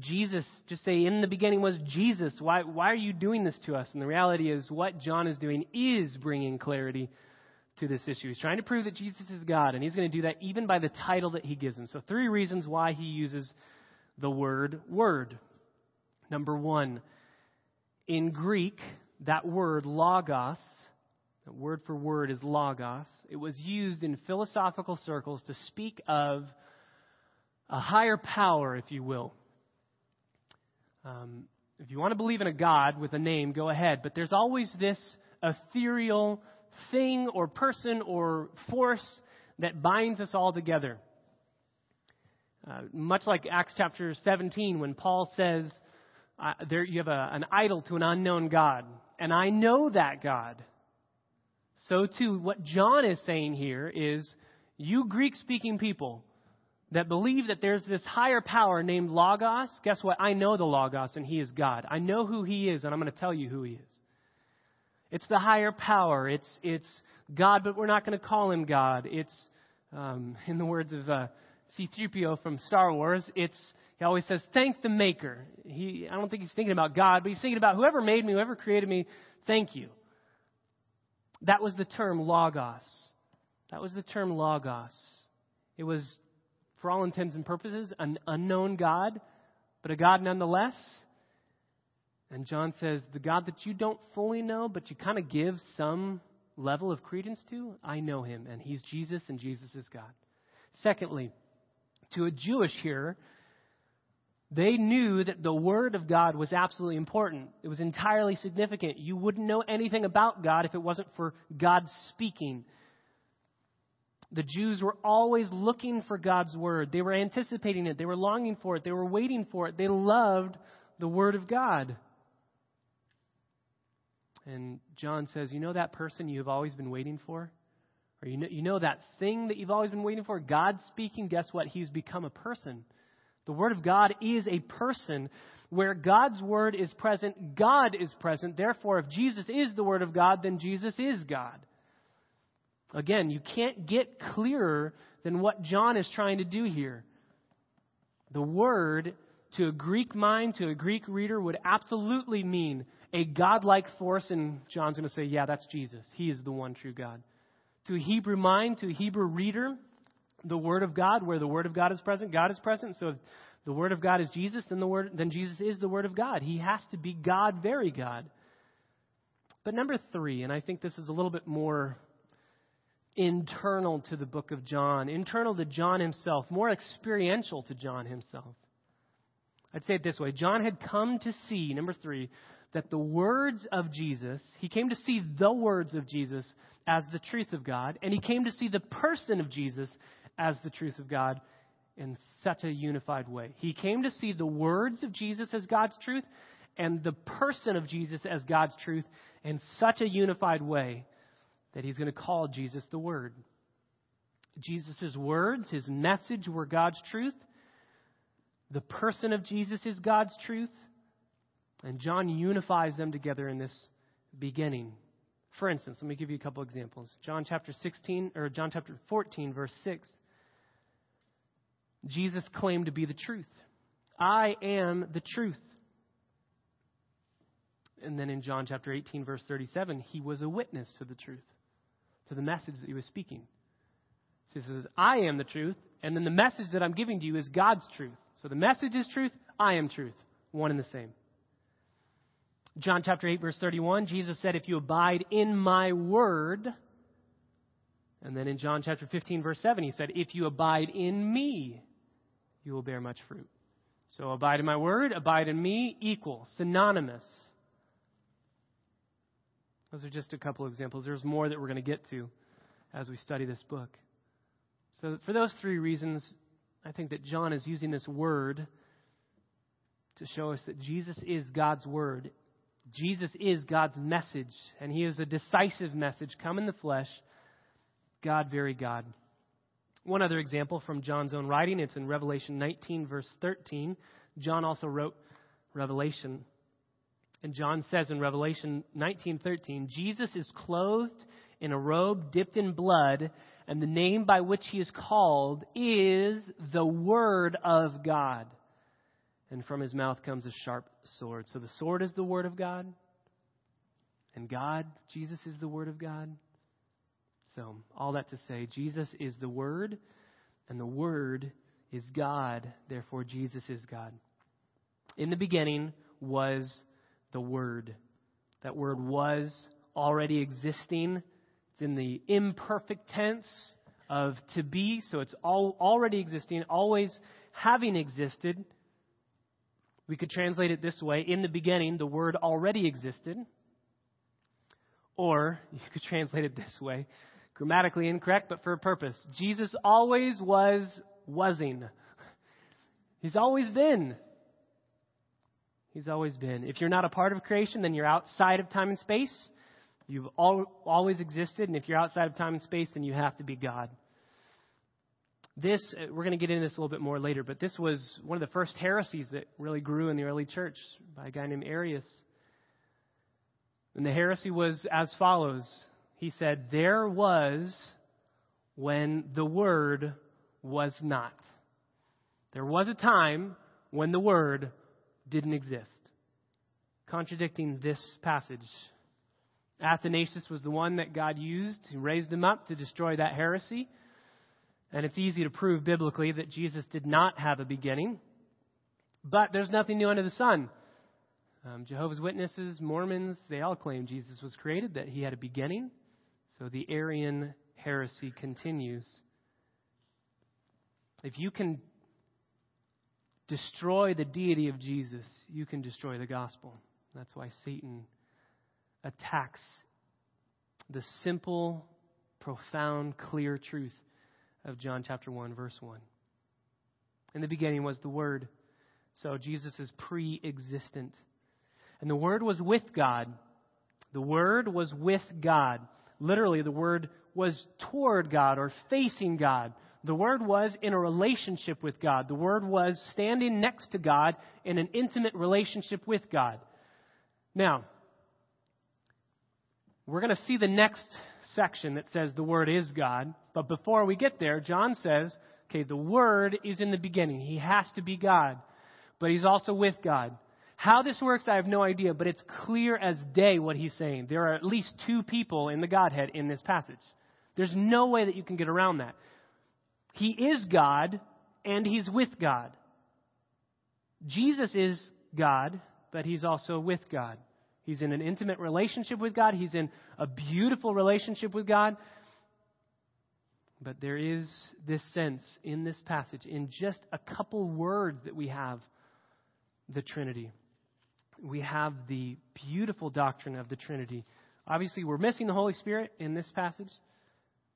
Jesus, just say, in the beginning was Jesus. Why, why are you doing this to us? And the reality is, what John is doing is bringing clarity to this issue. He's trying to prove that Jesus is God, and he's going to do that even by the title that he gives him. So, three reasons why he uses the word word. Number one, in Greek, that word logos, the word for word is logos, it was used in philosophical circles to speak of a higher power, if you will. Um, if you want to believe in a God with a name, go ahead. But there's always this ethereal thing or person or force that binds us all together. Uh, much like Acts chapter 17, when Paul says, uh, there you have a, an idol to an unknown God, and I know that God. So, too, what John is saying here is, you Greek speaking people, that believe that there's this higher power named Logos, guess what? I know the Logos and he is God. I know who he is and I'm going to tell you who he is. It's the higher power. It's, it's God, but we're not going to call him God. It's, um, in the words of uh, C-3PO from Star Wars, it's, he always says, thank the maker. He, I don't think he's thinking about God, but he's thinking about whoever made me, whoever created me, thank you. That was the term Logos. That was the term Logos. It was for all intents and purposes, an unknown God, but a God nonetheless. And John says, the God that you don't fully know, but you kind of give some level of credence to, I know him, and he's Jesus, and Jesus is God. Secondly, to a Jewish hearer, They knew that the Word of God was absolutely important. It was entirely significant. You wouldn't know anything about God if it wasn't for God speaking. The Jews were always looking for God's Word. They were anticipating it. They were longing for it. They were waiting for it. They loved the Word of God. And John says, You know that person you have always been waiting for? Or you know, you know that thing that you've always been waiting for? God speaking, guess what? He's become a person. The Word of God is a person. Where God's Word is present, God is present. Therefore, if Jesus is the Word of God, then Jesus is God. Again, you can't get clearer than what John is trying to do here. The Word, to a Greek mind, to a Greek reader, would absolutely mean a godlike force, and John's going to say, yeah, that's Jesus. He is the one true God. To a Hebrew mind, to a Hebrew reader, the Word of God, where the Word of God is present, God is present. So if the Word of God is Jesus, then the Word then Jesus is the Word of God. He has to be God, very God. But number three, and I think this is a little bit more internal to the book of John, internal to John himself, more experiential to John himself. I'd say it this way John had come to see, number three, that the words of Jesus, he came to see the words of Jesus as the truth of God, and he came to see the person of Jesus as the truth of God in such a unified way. He came to see the words of Jesus as God's truth and the person of Jesus as God's truth in such a unified way that he's going to call Jesus the Word. Jesus' words, his message were God's truth. The person of Jesus is God's truth. And John unifies them together in this beginning. For instance, let me give you a couple examples. John chapter 16 or John chapter 14 verse 6 Jesus claimed to be the truth. I am the truth. And then in John chapter 18, verse 37, he was a witness to the truth, to the message that he was speaking. So he says, I am the truth, and then the message that I'm giving to you is God's truth. So the message is truth, I am truth. One and the same. John chapter 8, verse 31, Jesus said, If you abide in my word, and then in John chapter 15, verse 7, he said, If you abide in me, you will bear much fruit. So abide in my word, abide in me, equal, synonymous. Those are just a couple examples. There's more that we're going to get to as we study this book. So, for those three reasons, I think that John is using this word to show us that Jesus is God's word. Jesus is God's message, and he is a decisive message come in the flesh, God, very God. One other example from John's own writing, it's in Revelation 19, verse 13. John also wrote Revelation. And John says in Revelation 19:13, Jesus is clothed in a robe dipped in blood, and the name by which he is called is the Word of God. And from his mouth comes a sharp sword. So the sword is the Word of God, and God, Jesus is the Word of God. So, all that to say, Jesus is the Word, and the Word is God. Therefore, Jesus is God. In the beginning was the Word. That word was already existing. It's in the imperfect tense of to be, so it's all, already existing, always having existed. We could translate it this way In the beginning, the Word already existed. Or you could translate it this way grammatically incorrect, but for a purpose. Jesus always was wasing. He's always been. He's always been. If you're not a part of creation, then you're outside of time and space. You've always existed, and if you're outside of time and space, then you have to be God. This, uh, we're going to get into this a little bit more later, but this was one of the first heresies that really grew in the early church by a guy named Arius. And the heresy was as follows he said, There was when the Word was not. There was a time when the Word didn't exist. Contradicting this passage. Athanasius was the one that God used, He raised him up to destroy that heresy. And it's easy to prove biblically that Jesus did not have a beginning. But there's nothing new under the sun. Um, Jehovah's Witnesses, Mormons, they all claim Jesus was created, that he had a beginning. So the Arian heresy continues. If you can destroy the deity of Jesus, you can destroy the gospel. That's why Satan attacks the simple, profound, clear truth of John chapter 1, verse 1. In the beginning was the Word. So Jesus is pre existent. And the Word was with God. The Word was with God. Literally, the Word was toward God or facing God. The Word was in a relationship with God. The Word was standing next to God in an intimate relationship with God. Now, we're going to see the next section that says the Word is God. But before we get there, John says, okay, the Word is in the beginning. He has to be God, but He's also with God. How this works, I have no idea, but it's clear as day what he's saying. There are at least two people in the Godhead in this passage. There's no way that you can get around that. He is God, and he's with God. Jesus is God, but he's also with God. He's in an intimate relationship with God. He's in a beautiful relationship with God. But there is this sense in this passage, in just a couple words that we have the Trinity. We have the beautiful doctrine of the Trinity. Obviously, we're missing the Holy Spirit in this passage,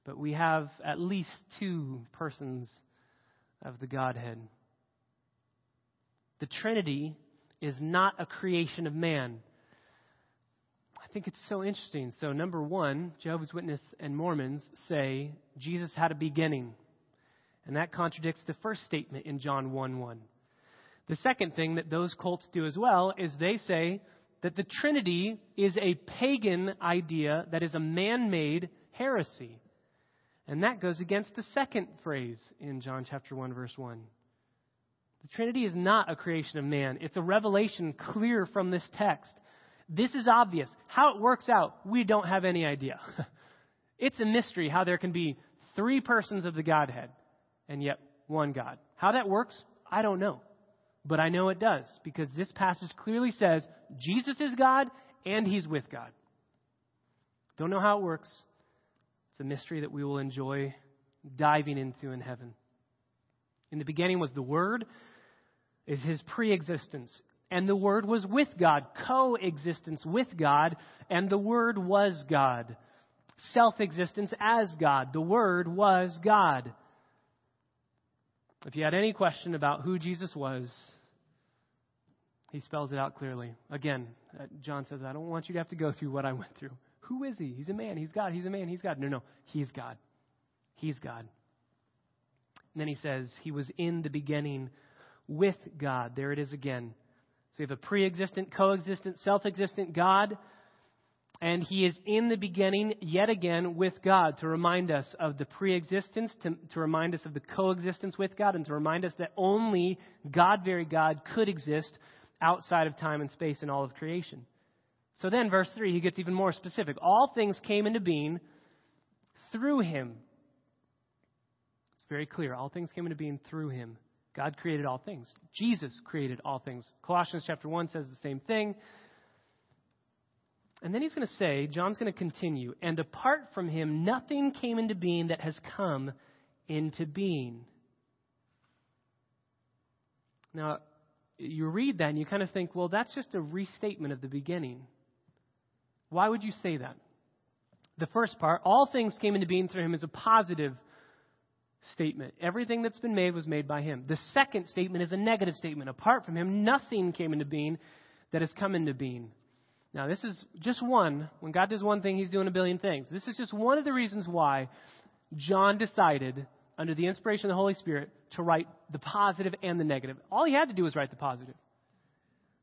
but we have at least two persons of the Godhead. The Trinity is not a creation of man. I think it's so interesting. So, number one, Jehovah's Witness and Mormons say Jesus had a beginning. And that contradicts the first statement in John 1 1. The second thing that those cults do as well is they say that the Trinity is a pagan idea that is a man made heresy. And that goes against the second phrase in John chapter 1 verse 1. The Trinity is not a creation of man. It's a revelation clear from this text this is obvious. How it works out, we don't have any idea. it's a mystery how there can be three persons of the Godhead and yet one God. How that works, I don't know. But I know it does because this passage clearly says Jesus is God and he's with God. Don't know how it works. It's a mystery that we will enjoy diving into in heaven. In the beginning was the Word, is his pre existence. And the Word was with God, coexistence with God, and the Word was God. Self existence as God. The Word was God. If you had any question about who Jesus was, he spells it out clearly. Again, uh, John says, I don't want you to have to go through what I went through. Who is he? He's a man. He's God. He's a man. He's God. No, no. He's God. He's God. And then he says, He was in the beginning with God. There it is again. So we have a pre existent, co existent, self existent God, and He is in the beginning yet again with God to remind us of the pre existence, to, to remind us of the coexistence with God, and to remind us that only God, very God, could exist outside of time and space in all of creation. So then, verse 3, he gets even more specific. All things came into being through him. It's very clear. All things came into being through him. God created all things. Jesus created all things. Colossians chapter 1 says the same thing. And then he's going to say, John's going to continue, and apart from him, nothing came into being that has come into being. Now, you read that and you kind of think, well, that's just a restatement of the beginning. Why would you say that? The first part, all things came into being through him, is a positive statement. Everything that's been made was made by him. The second statement is a negative statement. Apart from him, nothing came into being that has come into being. Now, this is just one. When God does one thing, he's doing a billion things. This is just one of the reasons why John decided, under the inspiration of the Holy Spirit, to write the positive and the negative. All he had to do was write the positive.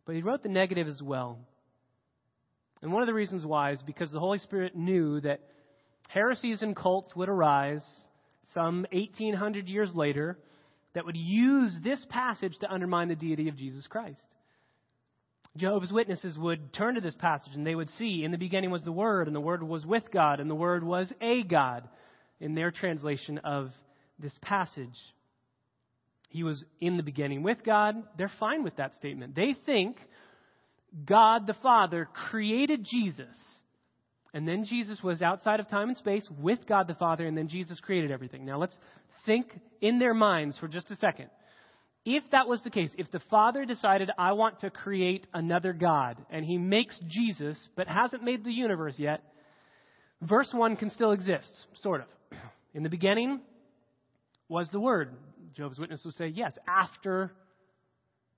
But he wrote the negative as well. And one of the reasons why is because the Holy Spirit knew that heresies and cults would arise some 1800 years later that would use this passage to undermine the deity of Jesus Christ. Jehovah's Witnesses would turn to this passage and they would see in the beginning was the Word, and the Word was with God, and the Word was a God in their translation of this passage. He was in the beginning with God. They're fine with that statement. They think God the Father created Jesus and then Jesus was outside of time and space with God the Father, and then Jesus created everything. Now let's think in their minds for just a second. if that was the case, if the Father decided, I want to create another God, and he makes Jesus, but hasn't made the universe yet, verse 1 can still exist, sort of. In the beginning was the Word. Jehovah's Witness would say, yes, after,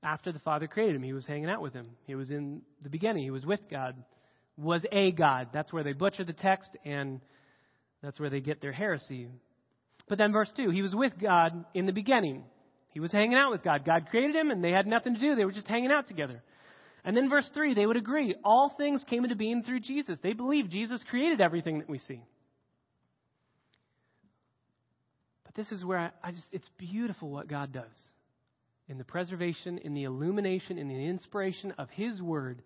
after the Father created him, he was hanging out with him. He was in the beginning, he was with God, was a God. That's where they butcher the text, and that's where they get their heresy. But then verse 2, he was with God in the beginning. He was hanging out with God. God created him, and they had nothing to do. They were just hanging out together. And then verse 3, they would agree. All things came into being through Jesus. They believe Jesus created everything that we see. But this is where I, I just, it's beautiful what God does. In the preservation, in the illumination, in the inspiration of His Word.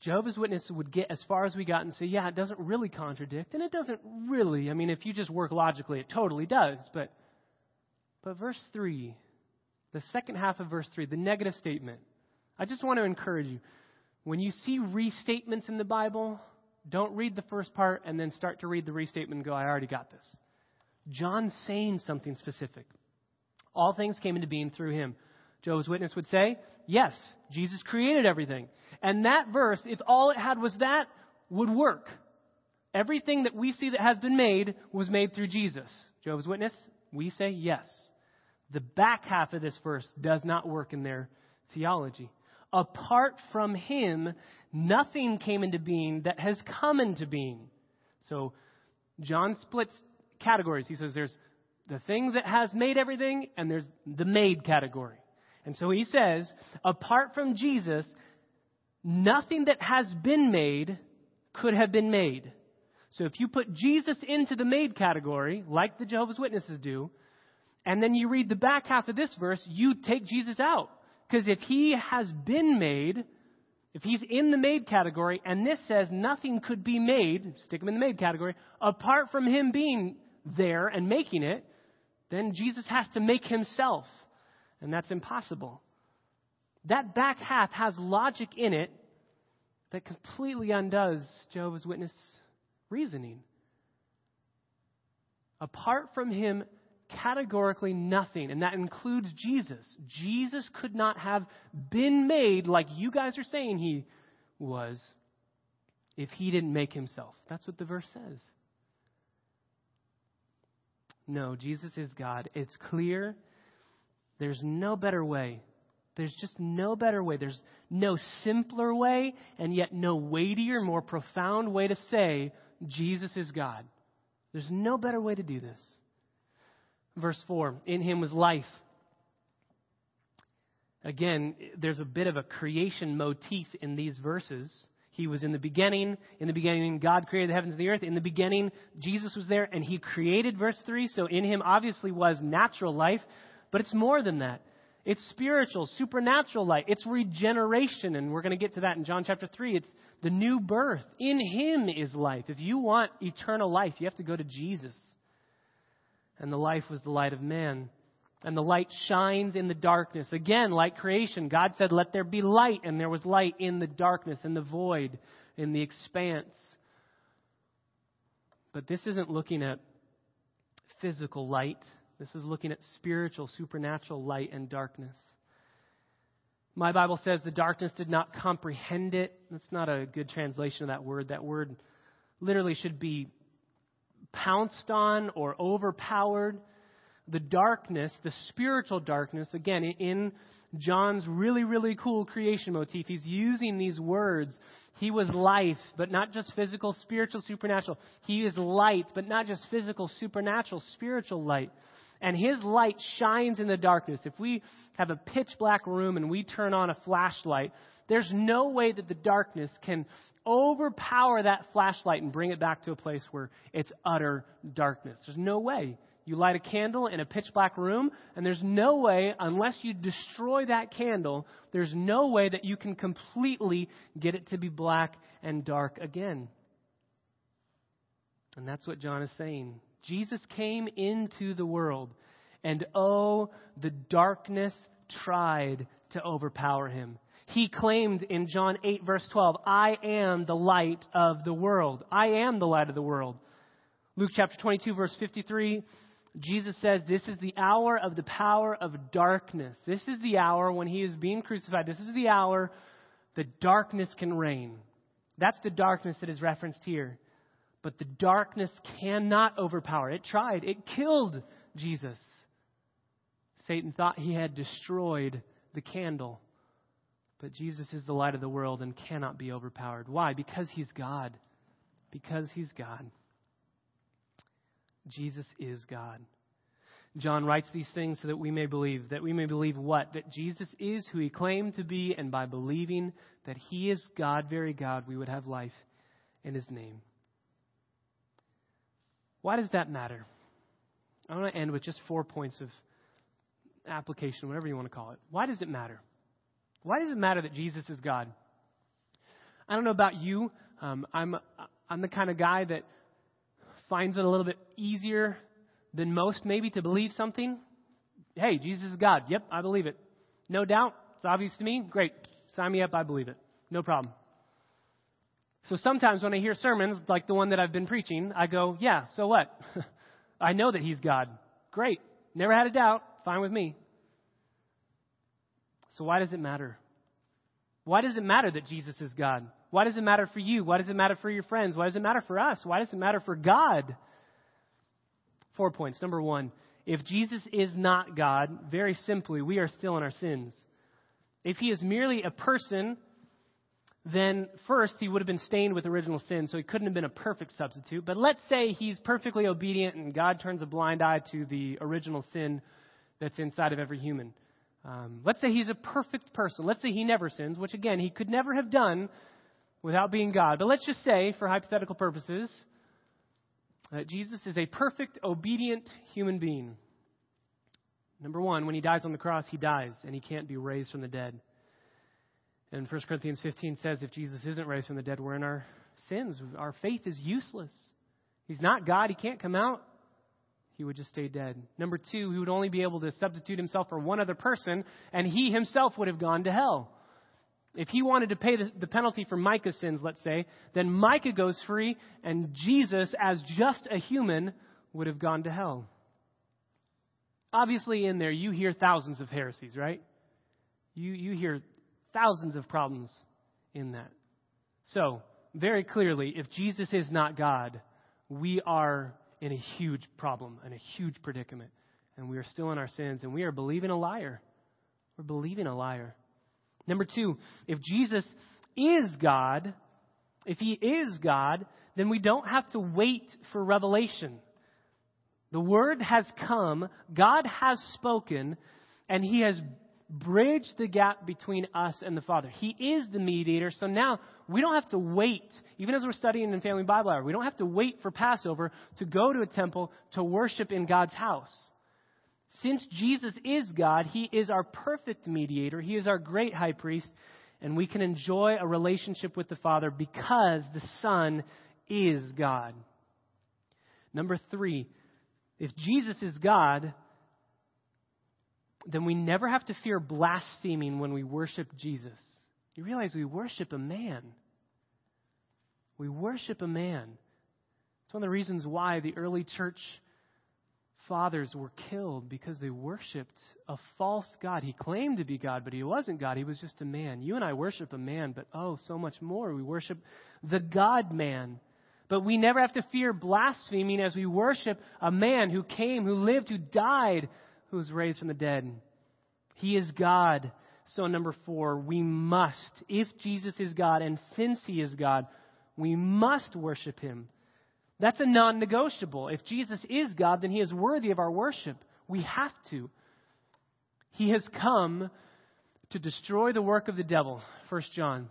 Jehovah's Witnesses would get as far as we got and say, yeah, it doesn't really contradict. And it doesn't really. I mean, if you just work logically, it totally does. But but verse 3, the second half of verse 3, the negative statement, I just want to encourage you. When you see restatements in the Bible, don't read the first part and then start to read the restatement and go, I already got this. John's saying something specific. All things came into being through him. Jehovah's Witness would say, yes, Jesus created everything. And that verse, if all it had was that, would work. Everything that we see that has been made was made through Jesus. Jehovah's Witness, we say yes. The back half of this verse does not work in their theology. Apart from him, nothing came into being that has come into being. So John splits categories. He says there's the thing that has made everything, and there's the made category. And so he says, apart from Jesus, nothing that has been made could have been made. So if you put Jesus into the made category, like the Jehovah's Witnesses do, and then you read the back half of this verse, you take Jesus out. Because if he has been made, if he's in the made category, and this says nothing could be made, stick him in the made category, apart from him being there and making it, then Jesus has to make himself. And that's impossible. That back half has logic in it that completely undoes Jehovah's Witness reasoning. Apart from him categorically nothing, and that includes Jesus. Jesus could not have been made like you guys are saying he was if he didn't make himself. That's what the verse says. No, Jesus is God. It's clear. There's no better way. There's just no better way. There's no simpler way, and yet no weightier, more profound way to say Jesus is God. There's no better way to do this. Verse 4 In him was life. Again, there's a bit of a creation motif in these verses. He was in the beginning. In the beginning, God created the heavens and the earth. In the beginning, Jesus was there and he created, verse 3. So in him obviously was natural life, but it's more than that. It's spiritual, supernatural life. It's regeneration, and we're going to get to that in John chapter 3. It's the new birth. In him is life. If you want eternal life, you have to go to Jesus and the life was the light of man. And the light shines in the darkness. Again, like creation, God said, Let there be light, and there was light in the darkness, in the void, in the expanse. But this isn't looking at physical light, this is looking at spiritual, supernatural light and darkness. My Bible says the darkness did not comprehend it. That's not a good translation of that word. That word literally should be pounced on or overpowered. The darkness, the spiritual darkness, again, in John's really, really cool creation motif, he's using these words. He was life, but not just physical, spiritual, supernatural. He is light, but not just physical, supernatural, spiritual light. And his light shines in the darkness. If we have a pitch black room and we turn on a flashlight, there's no way that the darkness can overpower that flashlight and bring it back to a place where it's utter darkness. There's no way. You light a candle in a pitch black room, and there's no way, unless you destroy that candle, there's no way that you can completely get it to be black and dark again. And that's what John is saying. Jesus came into the world, and oh, the darkness tried to overpower him. He claimed in John 8, verse 12, I am the light of the world. I am the light of the world. Luke chapter 22, verse 53, Jesus says this is the hour of the power of darkness. This is the hour when he is being crucified. This is the hour that darkness can reign. That's the darkness that is referenced here. But the darkness cannot overpower. It tried, it killed Jesus. Satan thought he had destroyed the candle. But Jesus is the light of the world and cannot be overpowered. Why? Because he's God. Because he's God. Jesus is God. John writes these things so that we may believe. That we may believe what? That Jesus is who he claimed to be, and by believing that he is God, very God, we would have life in his name. Why does that matter? I want to end with just four points of application, whatever you want to call it. Why does it matter? Why does it matter that Jesus is God? I don't know about you. Um, I'm I'm the kind of guy that finds it a little bit easier than most, maybe, to believe something. Hey, Jesus is God. Yep, I believe it. No doubt. It's obvious to me. Great. Sign me up. I believe it. No problem. So sometimes when I hear sermons like the one that I've been preaching, I go, yeah, so what? I know that He's God. Great. Never had a doubt. Fine with me. So why does it matter? Why does it matter that Jesus is God? Why does it matter for you? Why does it matter for your friends? Why does it matter for us? Why does it matter for God? Four points. Number one, if Jesus is not God, very simply, we are still in our sins. If he is merely a person, then first he would have been stained with original sin, so he couldn't have been a perfect substitute. But let's say he's perfectly obedient and God turns a blind eye to the original sin that's inside of every human. Um, let's say he's a perfect person. Let's say he never sins, which again, he could never have done without being God. But let's just say, for hypothetical purposes, that Jesus is a perfect, obedient human being. Number one, when he dies on the cross, he dies, and he can't be raised from the dead. And 1 Corinthians 15 says if Jesus isn't raised from the dead, we're in our sins. Our faith is useless. He's not God. He can't come out he would just stay dead. Number two, he would only be able to substitute himself for one other person, and he himself would have gone to hell. If he wanted to pay the, penalty for Micah's sins, let's say, then Micah goes free, and Jesus, as just a human, would have gone to hell. Obviously, in there, you hear thousands of heresies, right? You, you hear thousands of problems in that. So, very clearly, if Jesus is not God, we are in a huge problem and a huge predicament. And we are still in our sins, and we are believing a liar. We're believing a liar. Number two, if Jesus is God, if he is God, then we don't have to wait for revelation. The word has come, God has spoken, and he has bridge the gap between us and the Father. He is the mediator, so now we don't have to wait, even as we're studying in Family Bible Hour, we don't have to wait for Passover to go to a temple to worship in God's house. Since Jesus is God, He is our perfect mediator, He is our great high priest, and we can enjoy a relationship with the Father because the Son is God. Number three, if Jesus is God, then we never have to fear blaspheming when we worship Jesus. You realize we worship a man. We worship a man. It's one of the reasons why the early church fathers were killed because they worshiped a false God. He claimed to be God, but he wasn't God. He was just a man. You and I worship a man, but oh, so much more. We worship the God man. But we never have to fear blaspheming as we worship a man who came, who lived, who died who was raised from the dead. He is God. So, number four, we must, if Jesus is God, and since He is God, we must worship Him. That's a non negotiable. If Jesus is God, then He is worthy of our worship. We have to. He has come to destroy the work of the devil, 1 John.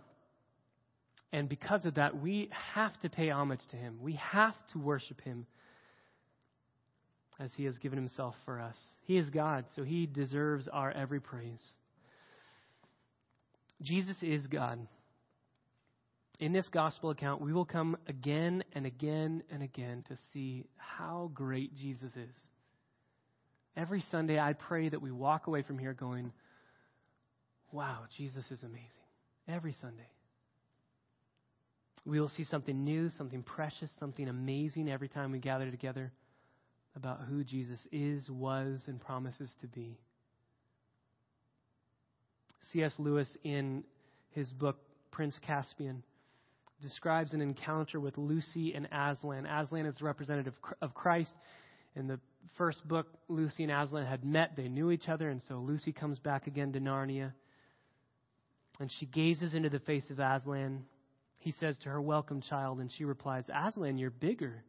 And because of that, we have to pay homage to Him. We have to worship Him as he has given himself for us. He is God, so he deserves our every praise. Jesus is God. In this gospel account, we will come again and again and again to see how great Jesus is. Every Sunday, I pray that we walk away from here going, wow, Jesus is amazing. Every Sunday. We will see something new, something precious, something amazing every time we gather together. about who Jesus is, was, and promises to be. C.S. Lewis, in his book Prince Caspian, describes an encounter with Lucy and Aslan. Aslan is the representative of Christ. In the first book, Lucy and Aslan had met. They knew each other, and so Lucy comes back again to Narnia. And she gazes into the face of Aslan. He says to her, Welcome, child. And she replies, Aslan, you're bigger.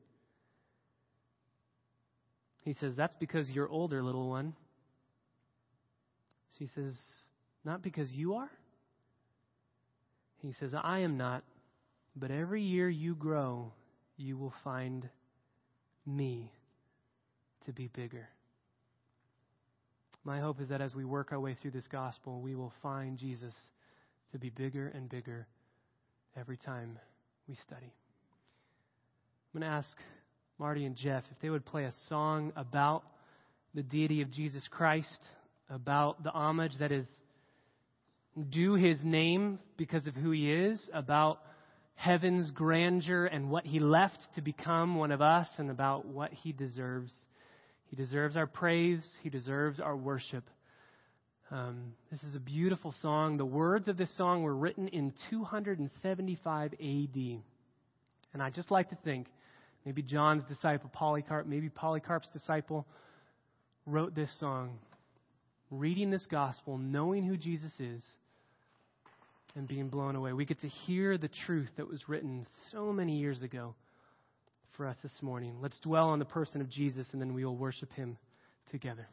He says, That's because you're older, little one. She says, Not because you are? He says, I am not, but every year you grow, you will find me to be bigger. My hope is that as we work our way through this gospel, we will find Jesus to be bigger and bigger every time we study. I'm going to ask Marty and Jeff if they would play a song about the deity of Jesus Christ, about the homage that is due his name because of who he is, about heaven's grandeur and what he left to become one of us, and about what he deserves. He deserves our praise, he deserves our worship. Um, this is a beautiful song. The words of this song were written in 275 AD. And I just like to think maybe John's disciple Polycarp, maybe Polycarp's disciple wrote this song, reading this gospel, knowing who Jesus is, and being blown away. We get to hear the truth that was written so many years ago for us this morning. Let's dwell on the person of Jesus, and then we will worship him together.